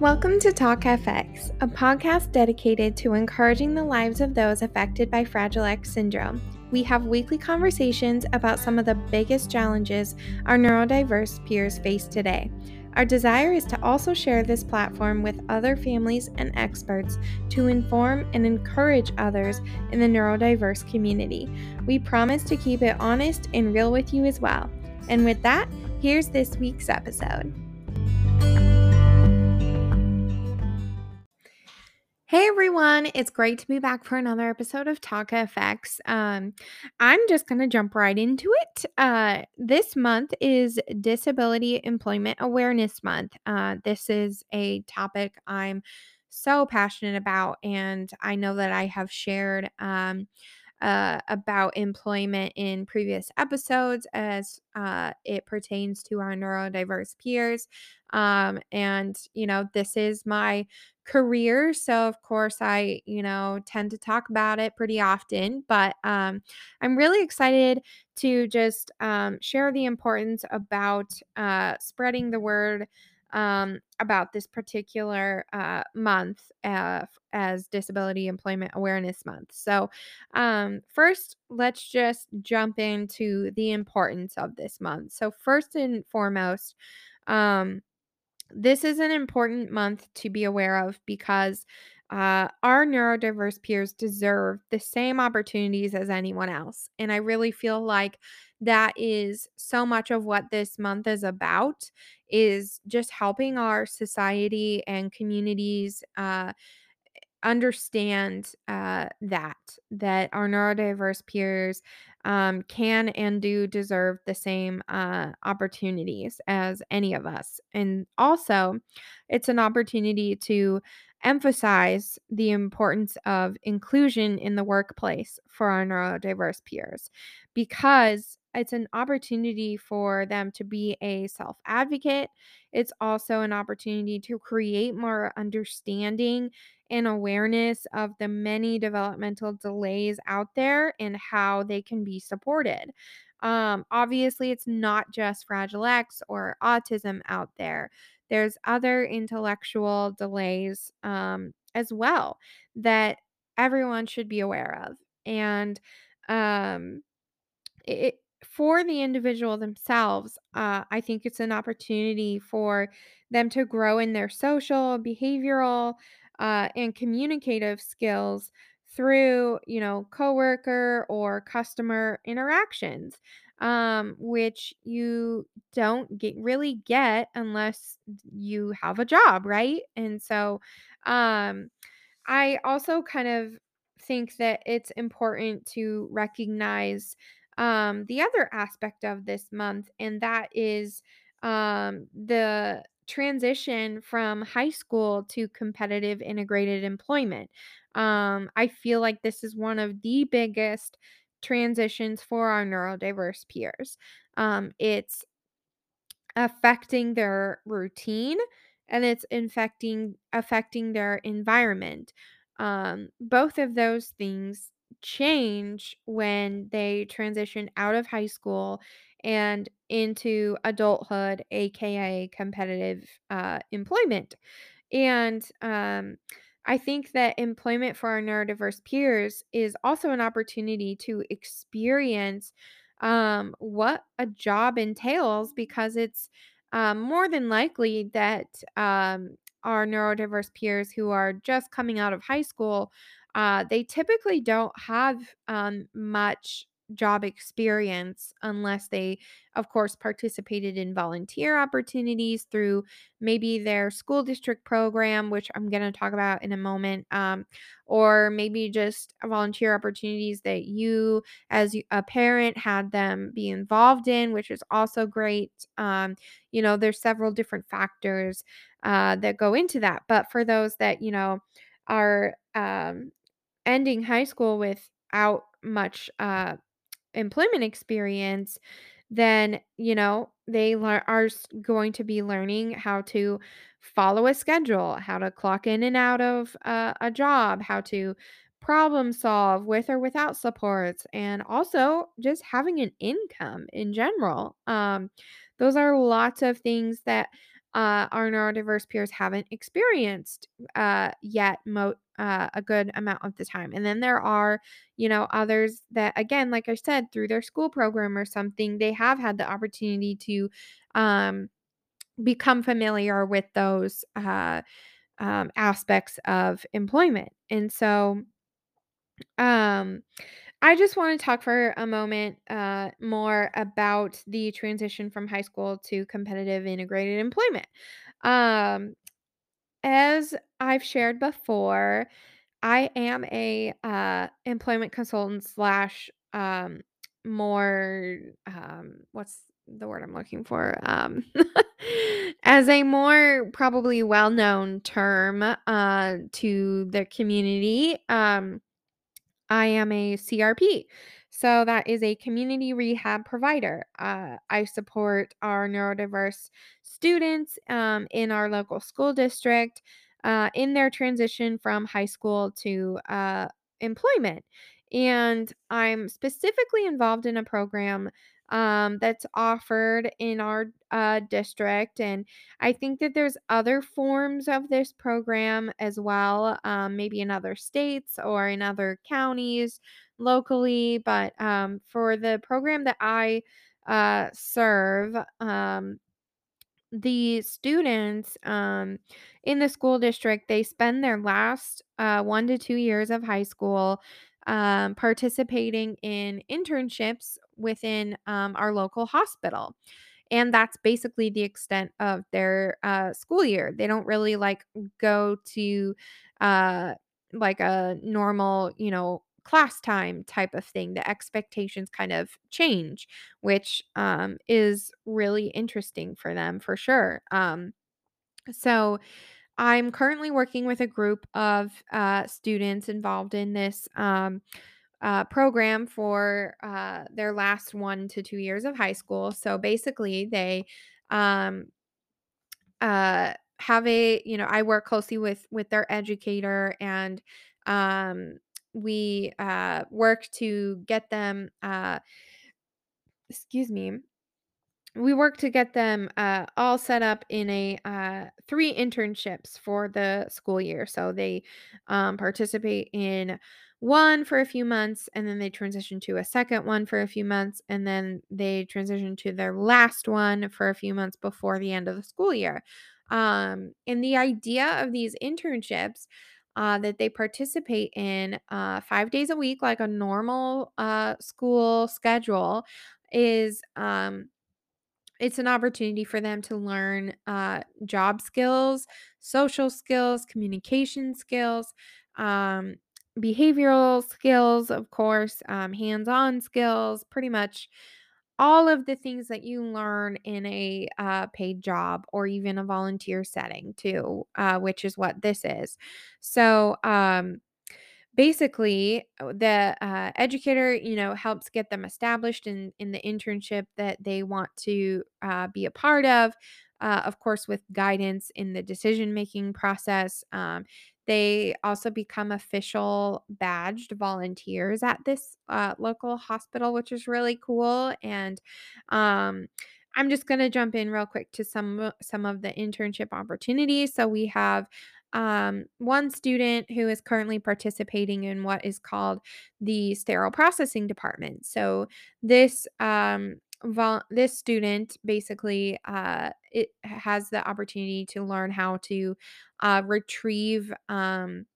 Welcome to Talk FX, a podcast dedicated to encouraging the lives of those affected by Fragile X syndrome. We have weekly conversations about some of the biggest challenges our neurodiverse peers face today. Our desire is to also share this platform with other families and experts to inform and encourage others in the neurodiverse community. We promise to keep it honest and real with you as well. And with that, here's this week's episode. Hey everyone, it's great to be back for another episode of Talk FX. Um, I'm just going to jump right into it. Uh, this month is Disability Employment Awareness Month. Uh, this is a topic I'm so passionate about, and I know that I have shared um, uh, about employment in previous episodes as uh, it pertains to our neurodiverse peers. Um, and, you know, this is my career. So, of course, I, you know, tend to talk about it pretty often. But um, I'm really excited to just um, share the importance about uh, spreading the word um, about this particular uh, month uh, as Disability Employment Awareness Month. So, um, first, let's just jump into the importance of this month. So, first and foremost, um, this is an important month to be aware of because uh, our neurodiverse peers deserve the same opportunities as anyone else. And I really feel like that is so much of what this month is about is just helping our society and communities uh, understand uh, that that our neurodiverse peers um, can and do deserve the same uh, opportunities as any of us. And also it's an opportunity to emphasize the importance of inclusion in the workplace for our neurodiverse peers because it's an opportunity for them to be a self advocate. It's also an opportunity to create more understanding and awareness of the many developmental delays out there and how they can be supported. Um, obviously, it's not just Fragile X or autism out there. There's other intellectual delays um, as well that everyone should be aware of. And um, it, for the individual themselves, uh, I think it's an opportunity for them to grow in their social, behavioral, uh, and communicative skills through, you know, coworker or customer interactions, um, which you don't get really get unless you have a job, right? And so, um, I also kind of think that it's important to recognize um, the other aspect of this month, and that is um, the transition from high school to competitive integrated employment. Um, I feel like this is one of the biggest transitions for our neurodiverse peers. Um, it's affecting their routine and it's infecting affecting their environment. Um, both of those things change when they transition out of high school and into adulthood, aka competitive uh, employment. And um, I think that employment for our neurodiverse peers is also an opportunity to experience um, what a job entails because it's um, more than likely that um, our neurodiverse peers who are just coming out of high school, uh, they typically don't have um, much job experience unless they, of course, participated in volunteer opportunities through maybe their school district program, which I'm going to talk about in a moment, um, or maybe just volunteer opportunities that you, as a parent, had them be involved in, which is also great. Um, you know, there's several different factors uh, that go into that. But for those that, you know, are um, ending high school without much uh, employment experience, then, you know, they lear- are going to be learning how to follow a schedule, how to clock in and out of uh, a job, how to problem solve with or without supports, and also just having an income in general. Um, those are lots of things that uh, our neurodiverse peers haven't experienced uh, yet mo- uh, a good amount of the time. And then there are, you know, others that, again, like I said, through their school program or something, they have had the opportunity to um, become familiar with those uh, um, aspects of employment. And so, um, I just want to talk for a moment uh, more about the transition from high school to competitive integrated employment. Um, as I've shared before, I am a uh, employment consultant slash um, more um, what's the word I'm looking for? Um, as a more probably well known term uh, to the community. Um, I am a CRP. So that is a community rehab provider. Uh, I support our neurodiverse students um, in our local school district uh, in their transition from high school to uh, employment. And I'm specifically involved in a program um, that's offered in our uh, district. And I think that there's other forms of this program as well, um, maybe in other states or in other counties locally. But um, for the program that I uh, serve, um, the students um, in the school district they spend their last uh, one to two years of high school um, participating in internships within um, our local hospital and that's basically the extent of their uh, school year they don't really like go to uh, like a normal you know class time type of thing the expectations kind of change which um, is really interesting for them for sure. Um, so I'm currently working with a group of uh, students involved in this um, uh, program for uh, their last one to two years of high school. So basically, they um, uh, have a you know I work closely with with their educator and um, we uh, work to get them. Uh, excuse me we work to get them uh, all set up in a uh, three internships for the school year. So they um, participate in one for a few months, and then they transition to a second one for a few months, and then they transition to their last one for a few months before the end of the school year. Um, and the idea of these internships uh, that they participate in uh, five days a week, like a normal uh, school schedule, is um, it's an opportunity for them to learn uh, job skills, social skills, communication skills, um, behavioral skills, of course, um, hands on skills, pretty much all of the things that you learn in a uh, paid job or even a volunteer setting, too, uh, which is what this is. So, um, basically uh, the uh, educator you know helps get them established in in the internship that they want to uh, be a part of uh, of course with guidance in the decision making process um, they also become official badged volunteers at this uh, local hospital which is really cool and um, i'm just going to jump in real quick to some some of the internship opportunities so we have um, one student who is currently participating in what is called the sterile processing department. So this um, vol- this student basically uh, it has the opportunity to learn how to uh, retrieve um,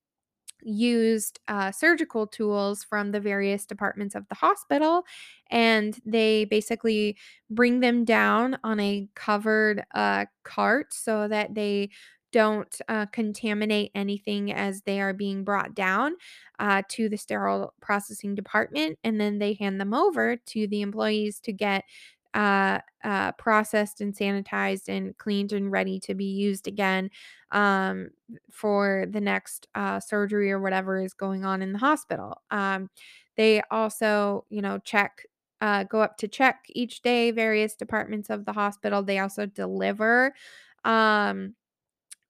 used uh, surgical tools from the various departments of the hospital and they basically bring them down on a covered uh, cart so that they don't uh, contaminate anything as they are being brought down uh, to the sterile processing department and then they hand them over to the employees to get uh, uh, processed and sanitized and cleaned and ready to be used again um, for the next uh, surgery or whatever is going on in the hospital. Um, they also, you know, check, uh, go up to check each day various departments of the hospital. They also deliver um,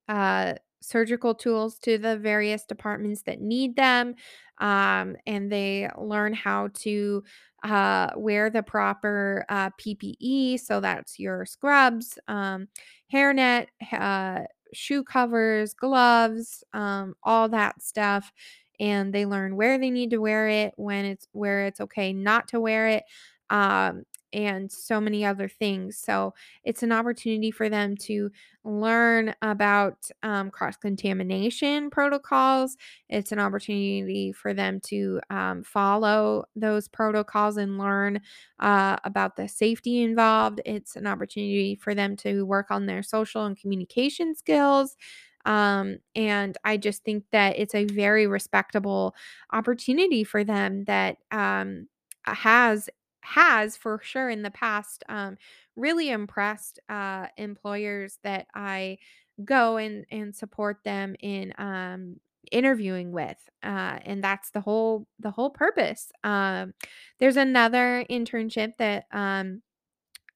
uh, surgical tools to the various departments that need them. Um, and they learn how to uh, wear the proper uh, PPE. So that's your scrubs, um, hairnet, uh, shoe covers, gloves, um, all that stuff. And they learn where they need to wear it, when it's where it's okay not to wear it. Um, and so many other things. So it's an opportunity for them to learn about um, cross contamination protocols. It's an opportunity for them to um, follow those protocols and learn uh, about the safety involved. It's an opportunity for them to work on their social and communication skills. Um, and I just think that it's a very respectable opportunity for them that um, has has for sure in the past um, really impressed uh, employers that I go and and support them in um, interviewing with uh, and that's the whole the whole purpose. Um, there's another internship that um,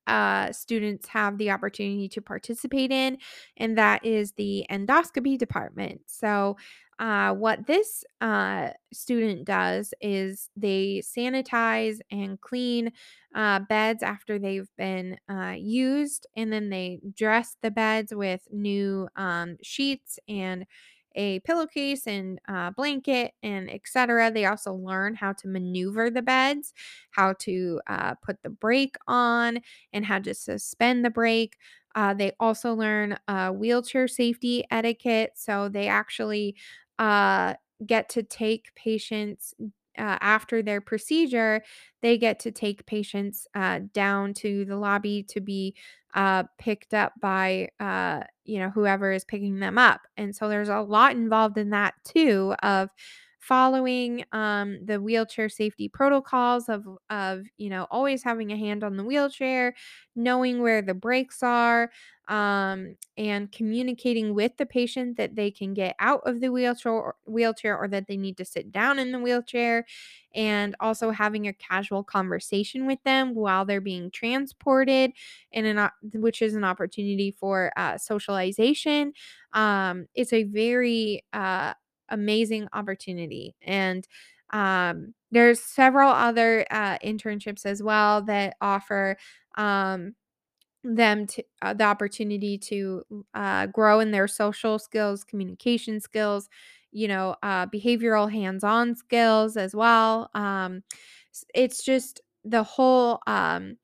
uh, students have the opportunity to participate in, and that is the endoscopy department. So, uh, what this uh, student does is they sanitize and clean uh, beds after they've been uh, used, and then they dress the beds with new um, sheets and a pillowcase and uh, blanket and etc. They also learn how to maneuver the beds, how to uh, put the brake on, and how to suspend the brake. Uh, they also learn uh, wheelchair safety etiquette. So they actually uh, get to take patients uh, after their procedure, they get to take patients uh, down to the lobby to be uh, picked up by uh, you know whoever is picking them up, and so there's a lot involved in that too of following um, the wheelchair safety protocols of of you know always having a hand on the wheelchair knowing where the brakes are um, and communicating with the patient that they can get out of the wheelchair or, wheelchair or that they need to sit down in the wheelchair and also having a casual conversation with them while they're being transported and an which is an opportunity for uh, socialization um, it's a very uh, amazing opportunity and um, there's several other uh, internships as well that offer um, them to uh, the opportunity to uh, grow in their social skills, communication skills, you know, uh, behavioral hands-on skills as well. Um, it's just the whole um,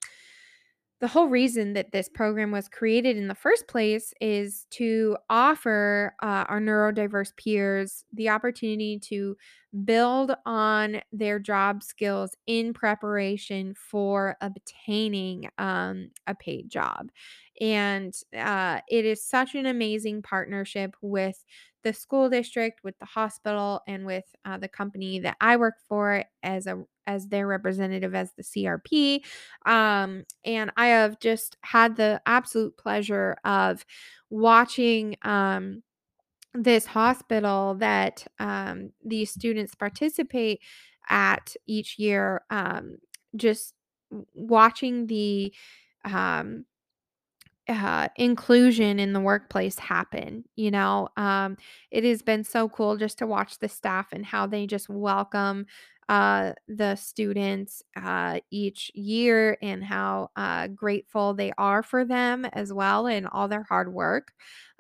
the whole reason that this program was created in the first place is to offer uh, our neurodiverse peers the opportunity to build on their job skills in preparation for obtaining um, a paid job. And uh, it is such an amazing partnership with the school district, with the hospital, and with uh, the company that I work for as a as their representative as the CRP um, and I have just had the absolute pleasure of watching um, this hospital that um, these students participate at each year. Um, just watching the um, uh, inclusion in the workplace happen. You know, um, it has been so cool just to watch the staff and how they just welcome uh, the students uh, each year and how uh, grateful they are for them as well and all their hard work.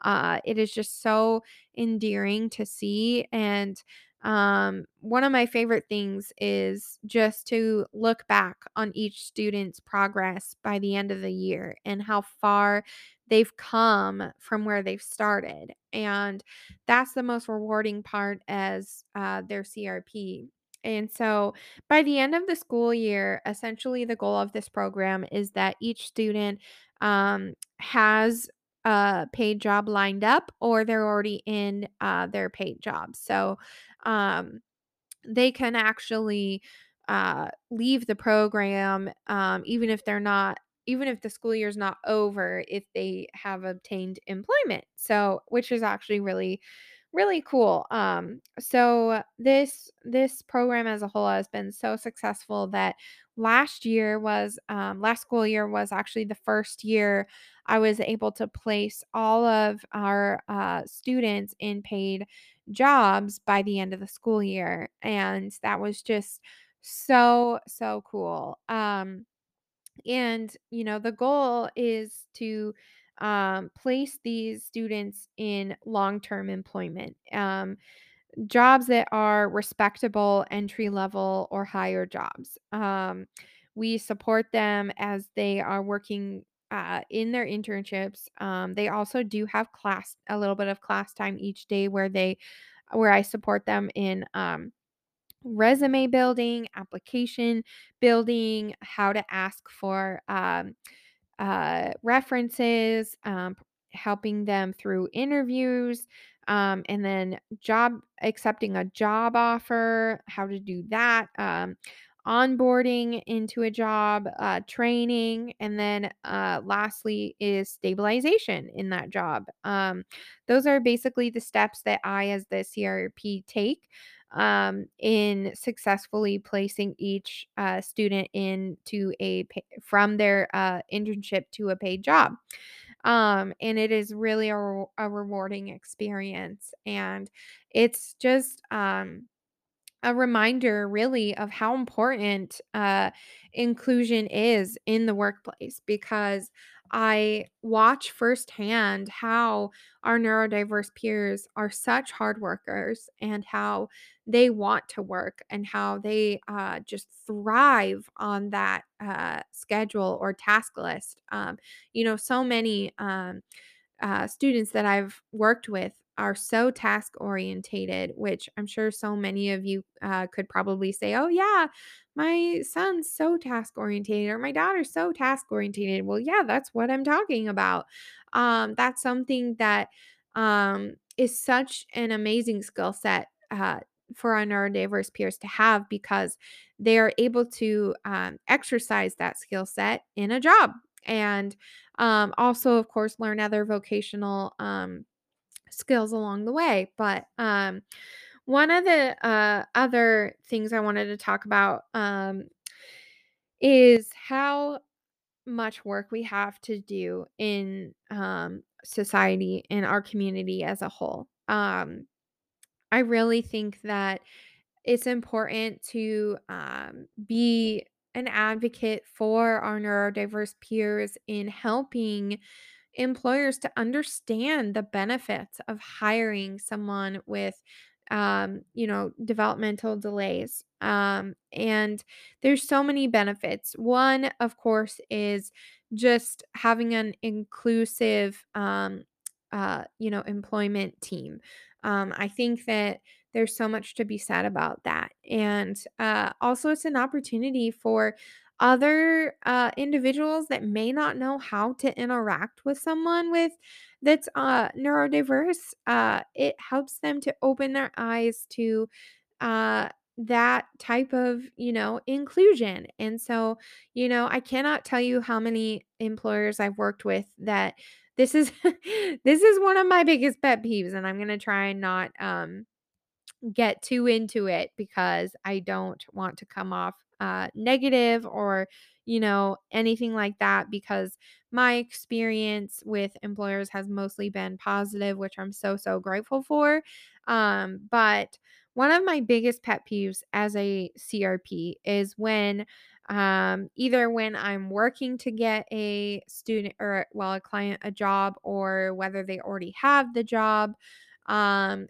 Uh, it is just so endearing to see. And um, one of my favorite things is just to look back on each student's progress by the end of the year and how far they've come from where they've started. And that's the most rewarding part as uh, their CRP. And so by the end of the school year, essentially the goal of this program is that each student um, has a paid job lined up or they're already in uh, their paid job. So um, they can actually uh, leave the program um, even if they're not even if the school year is not over if they have obtained employment so which is actually really really cool. Um, so this this program as a whole has been so successful that last year was um, last school year was actually the first year I was able to place all of our uh, students in paid jobs by the end of the school year, and that was just so so cool. Um, and, you know, the goal is to um, place these students in long term employment, um, jobs that are respectable entry level or higher jobs. Um, we support them as they are working. Uh, in their internships, um, they also do have class, a little bit of class time each day where they, where I support them in um, resume building, application building, how to ask for um, uh, references, um, helping them through interviews, um, and then job accepting a job offer, how to do that, um, onboarding into a job, uh, training, and then uh, lastly is stabilization in that job. Um, those are basically the steps that I, as the CRP, take um, in successfully placing each uh, student into a pa- from their uh, internship to a paid job. Um, and it is really a, re- a rewarding experience, and it's just um, a reminder really of how important uh, inclusion is in the workplace because I watch firsthand how our neurodiverse peers are such hard workers and how they want to work and how they uh, just thrive on that uh, schedule or task list. Um, you know, so many. Um, uh, students that I've worked with are so task orientated, which I'm sure so many of you uh, could probably say, oh, yeah, my son's so task orientated or my daughter's so task orientated. Well, yeah, that's what I'm talking about. Um, that's something that um, is such an amazing skill set. Uh, for our neurodiverse peers to have because they are able to um, exercise that skill set in a job and um, also, of course, learn other vocational um, skills along the way. But um, one of the uh, other things I wanted to talk about um, is how much work we have to do in um, society, in our community as a whole. Um, I really think that it's important to um, be an advocate for our neurodiverse peers in helping employers to understand the benefits of hiring someone with um, you know developmental delays um, and there's so many benefits. One of course is just having an inclusive um, uh, you know employment team. Um, i think that there's so much to be said about that and uh, also it's an opportunity for other uh, individuals that may not know how to interact with someone with that's uh, neurodiverse, uh, it helps them to open their eyes to uh, that type of you know inclusion. And so, you know, I cannot tell you how many employers I've worked with that this is this is one of my biggest pet peeves, and I'm gonna try and not um get too into it because I don't want to come off uh, negative or, you know, anything like that because my experience with employers has mostly been positive, which I'm so, so grateful for. Um, but one of my biggest pet peeves as a CRP is when um, either when I'm working to get a student or, well, a client a job or whether they already have the job. Um,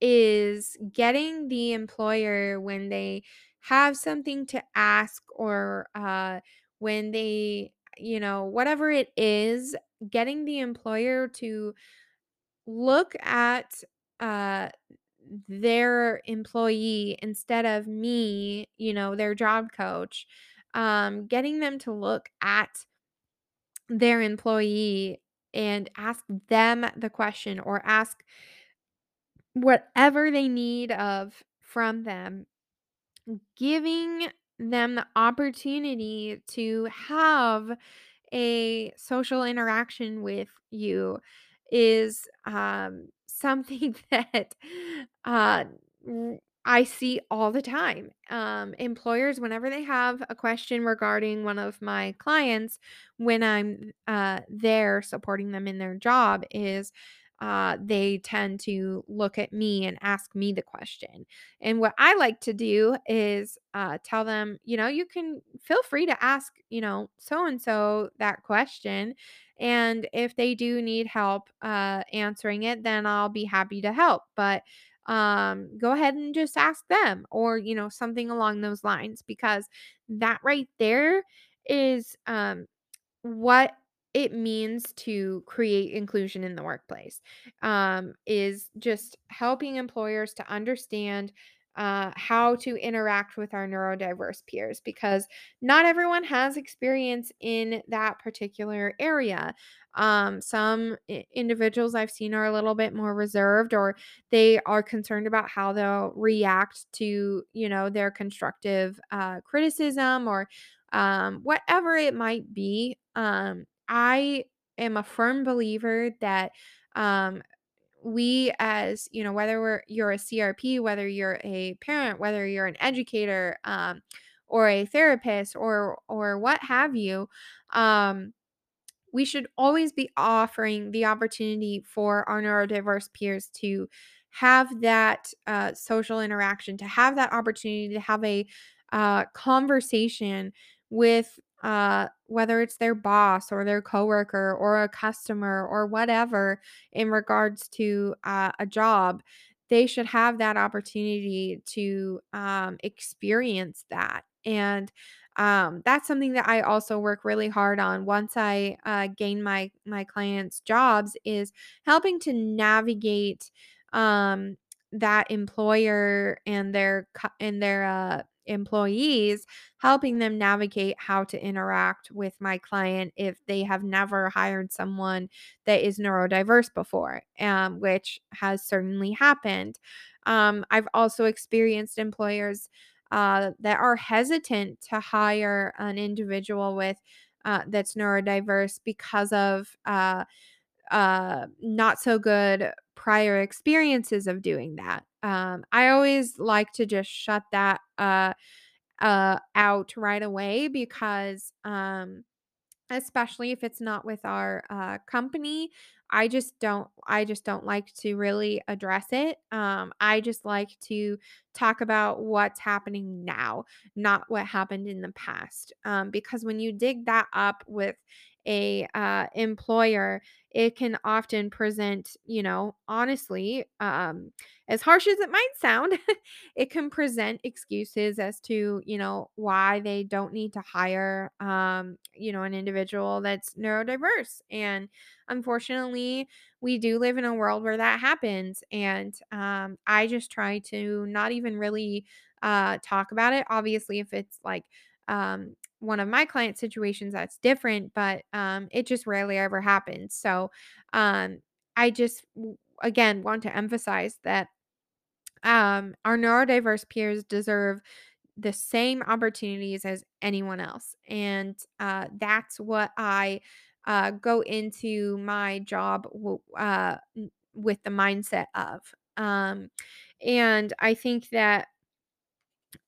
is getting the employer when they have something to ask or uh, when they, you know, whatever it is, getting the employer to look at uh, their employee instead of me, you know, their job coach, um, getting them to look at their employee and ask them the question or ask whatever they need of from them, giving them the opportunity to have a social interaction with you is um, something that uh, I see all the time. Um, employers, whenever they have a question regarding one of my clients, when I'm uh, there supporting them in their job, is uh, they tend to look at me and ask me the question. And what I like to do is uh, tell them, you know, you can feel free to ask, you know, so and so that question. And if they do need help uh, answering it, then I'll be happy to help. But um, go ahead and just ask them or, you know, something along those lines, because that right there is um, what it means to create inclusion in the workplace um, is just helping employers to understand uh, how to interact with our neurodiverse peers because not everyone has experience in that particular area. Um, some individuals I've seen are a little bit more reserved or they are concerned about how they'll react to, you know, their constructive uh, criticism or um, whatever it might be. Um, I am a firm believer that um, we as you know whether we're you're a crp whether you're a parent whether you're an educator um, or a therapist or or what have you um, we should always be offering the opportunity for our neurodiverse peers to have that uh, social interaction, to have that opportunity to have a uh, conversation with uh, whether it's their boss or their coworker or a customer or whatever in regards to uh, a job. They should have that opportunity to um, experience that. And um, that's something that I also work really hard on once I uh, gain my my clients' jobs is helping to navigate um, that employer and their and their uh, employees, helping them navigate how to interact with my client if they have never hired someone that is neurodiverse before, um, which has certainly happened. Um, I've also experienced employers uh, that are hesitant to hire an individual with uh, that's neurodiverse because of uh, uh, not so good prior experiences of doing that. Um, I always like to just shut that uh, uh, out right away because um, especially if it's not with our uh, company i just don't i just don't like to really address it um, i just like to talk about what's happening now not what happened in the past um, because when you dig that up with a uh, employer it can often present you know honestly um, as harsh as it might sound it can present excuses as to you know why they don't need to hire um you know an individual that's neurodiverse. And unfortunately we do live in a world where that happens. And um i just try to not even really uh talk about it. Obviously if it's like um one of my client situations that's different but um it just rarely ever happens so um i just again want to emphasize that um, our neurodiverse peers deserve the same opportunities as anyone else. And uh, that's what I uh, go into my job uh, with the mindset of. Um, and I think that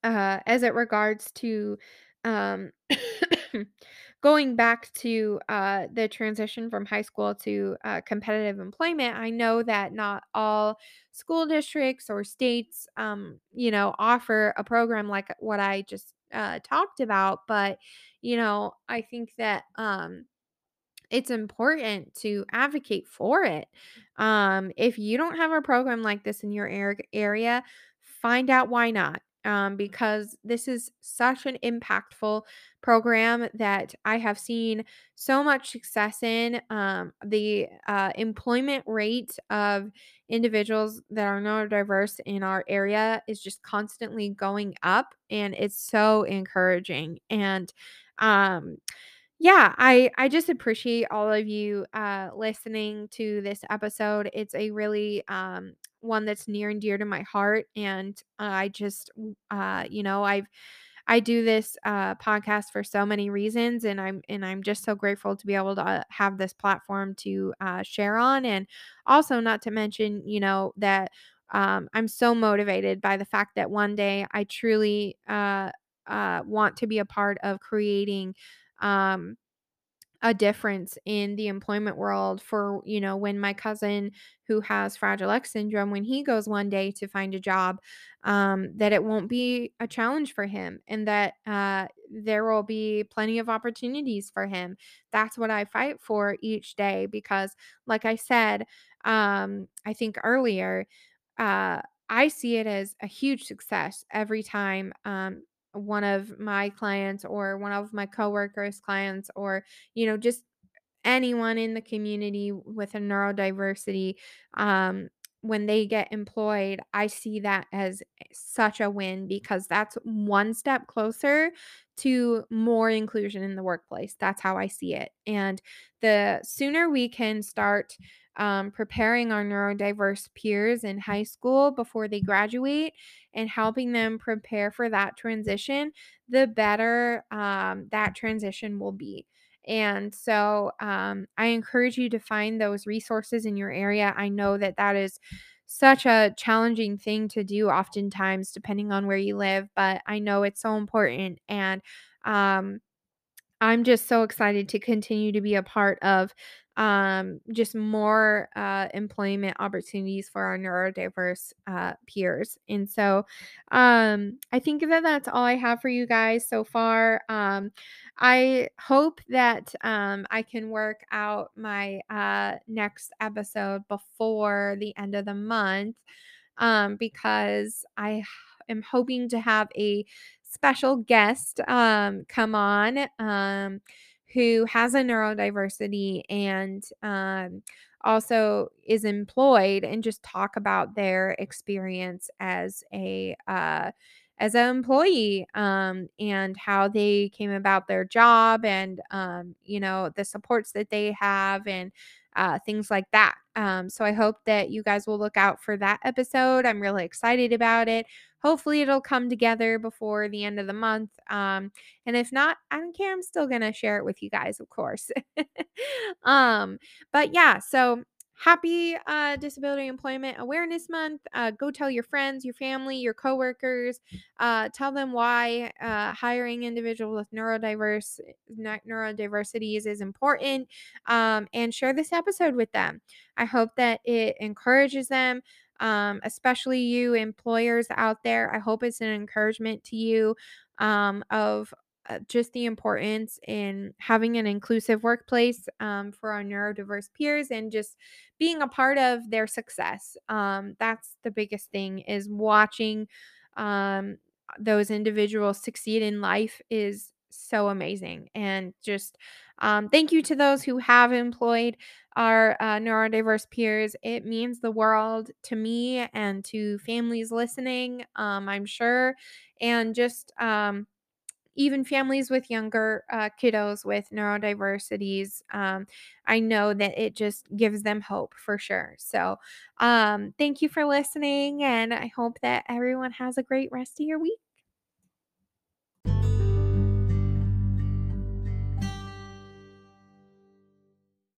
uh, as it regards to um, going back to uh, the transition from high school to uh, competitive employment, I know that not all school districts or states, um, you know, offer a program like what I just uh, talked about. But, you know, I think that. Um, it's important to advocate for it. Um, if you don't have a program like this in your area, find out why not. Um, because this is such an impactful program that I have seen so much success in. Um, the uh, employment rate of individuals that are neurodiverse in our area is just constantly going up, and it's so encouraging. And um, yeah, I I just appreciate all of you uh listening to this episode. It's a really um one that's near and dear to my heart and I just uh you know, I've I do this uh, podcast for so many reasons, and I'm and I'm just so grateful to be able to uh, have this platform to uh, share on, and also not to mention, you know, that um, I'm so motivated by the fact that one day I truly uh, uh, want to be a part of creating. Um, a difference in the employment world for, you know, when my cousin who has Fragile X syndrome, when he goes one day to find a job, um, that it won't be a challenge for him and that uh, there will be plenty of opportunities for him. That's what I fight for each day because, like I said, um, I think earlier, uh, I see it as a huge success every time um, one of my clients or one of my coworkers' clients or you know, just anyone in the community with a neurodiversity, um, when they get employed, I see that as such a win because that's one step closer to more inclusion in the workplace. That's how I see it. And the sooner we can start um, preparing our neurodiverse peers in high school before they graduate and helping them prepare for that transition, the better um, that transition will be. And so um, I encourage you to find those resources in your area. I know that that is such a challenging thing to do oftentimes, depending on where you live, but I know it's so important. And um, I'm just so excited to continue to be a part of um, just more uh, employment opportunities for our neurodiverse uh, peers. And so um, I think that that's all I have for you guys so far. Um, I hope that um, I can work out my uh, next episode before the end of the month um, because I am hoping to have a special guest um, come on um, who has a neurodiversity and um, also is employed and just talk about their experience as a uh, as an employee um, and how they came about their job and um, you know the supports that they have and uh, things like that. Um, so I hope that you guys will look out for that episode. I'm really excited about it. Hopefully, it'll come together before the end of the month. Um, and if not, I don't care. I'm still gonna share it with you guys, of course. um, but yeah, so happy uh, Disability Employment Awareness Month. Uh, go tell your friends, your family, your coworkers. Uh, tell them why uh, hiring individuals with neurodiverse neurodiversities is important, um, and share this episode with them. I hope that it encourages them. Um, especially you employers out there. I hope it's an encouragement to you um, of uh, just the importance in having an inclusive workplace um, for our neurodiverse peers and just being a part of their success. Um, that's the biggest thing is watching um, those individuals succeed in life is so amazing. And just um, thank you to those who have employed our uh, neurodiverse peers. It means the world to me and to families listening, um, I'm sure. And just, um, even families with younger uh, kiddos with neurodiversities, um, I know that it just gives them hope for sure. So, um, thank you for listening, and I hope that everyone has a great rest of your week.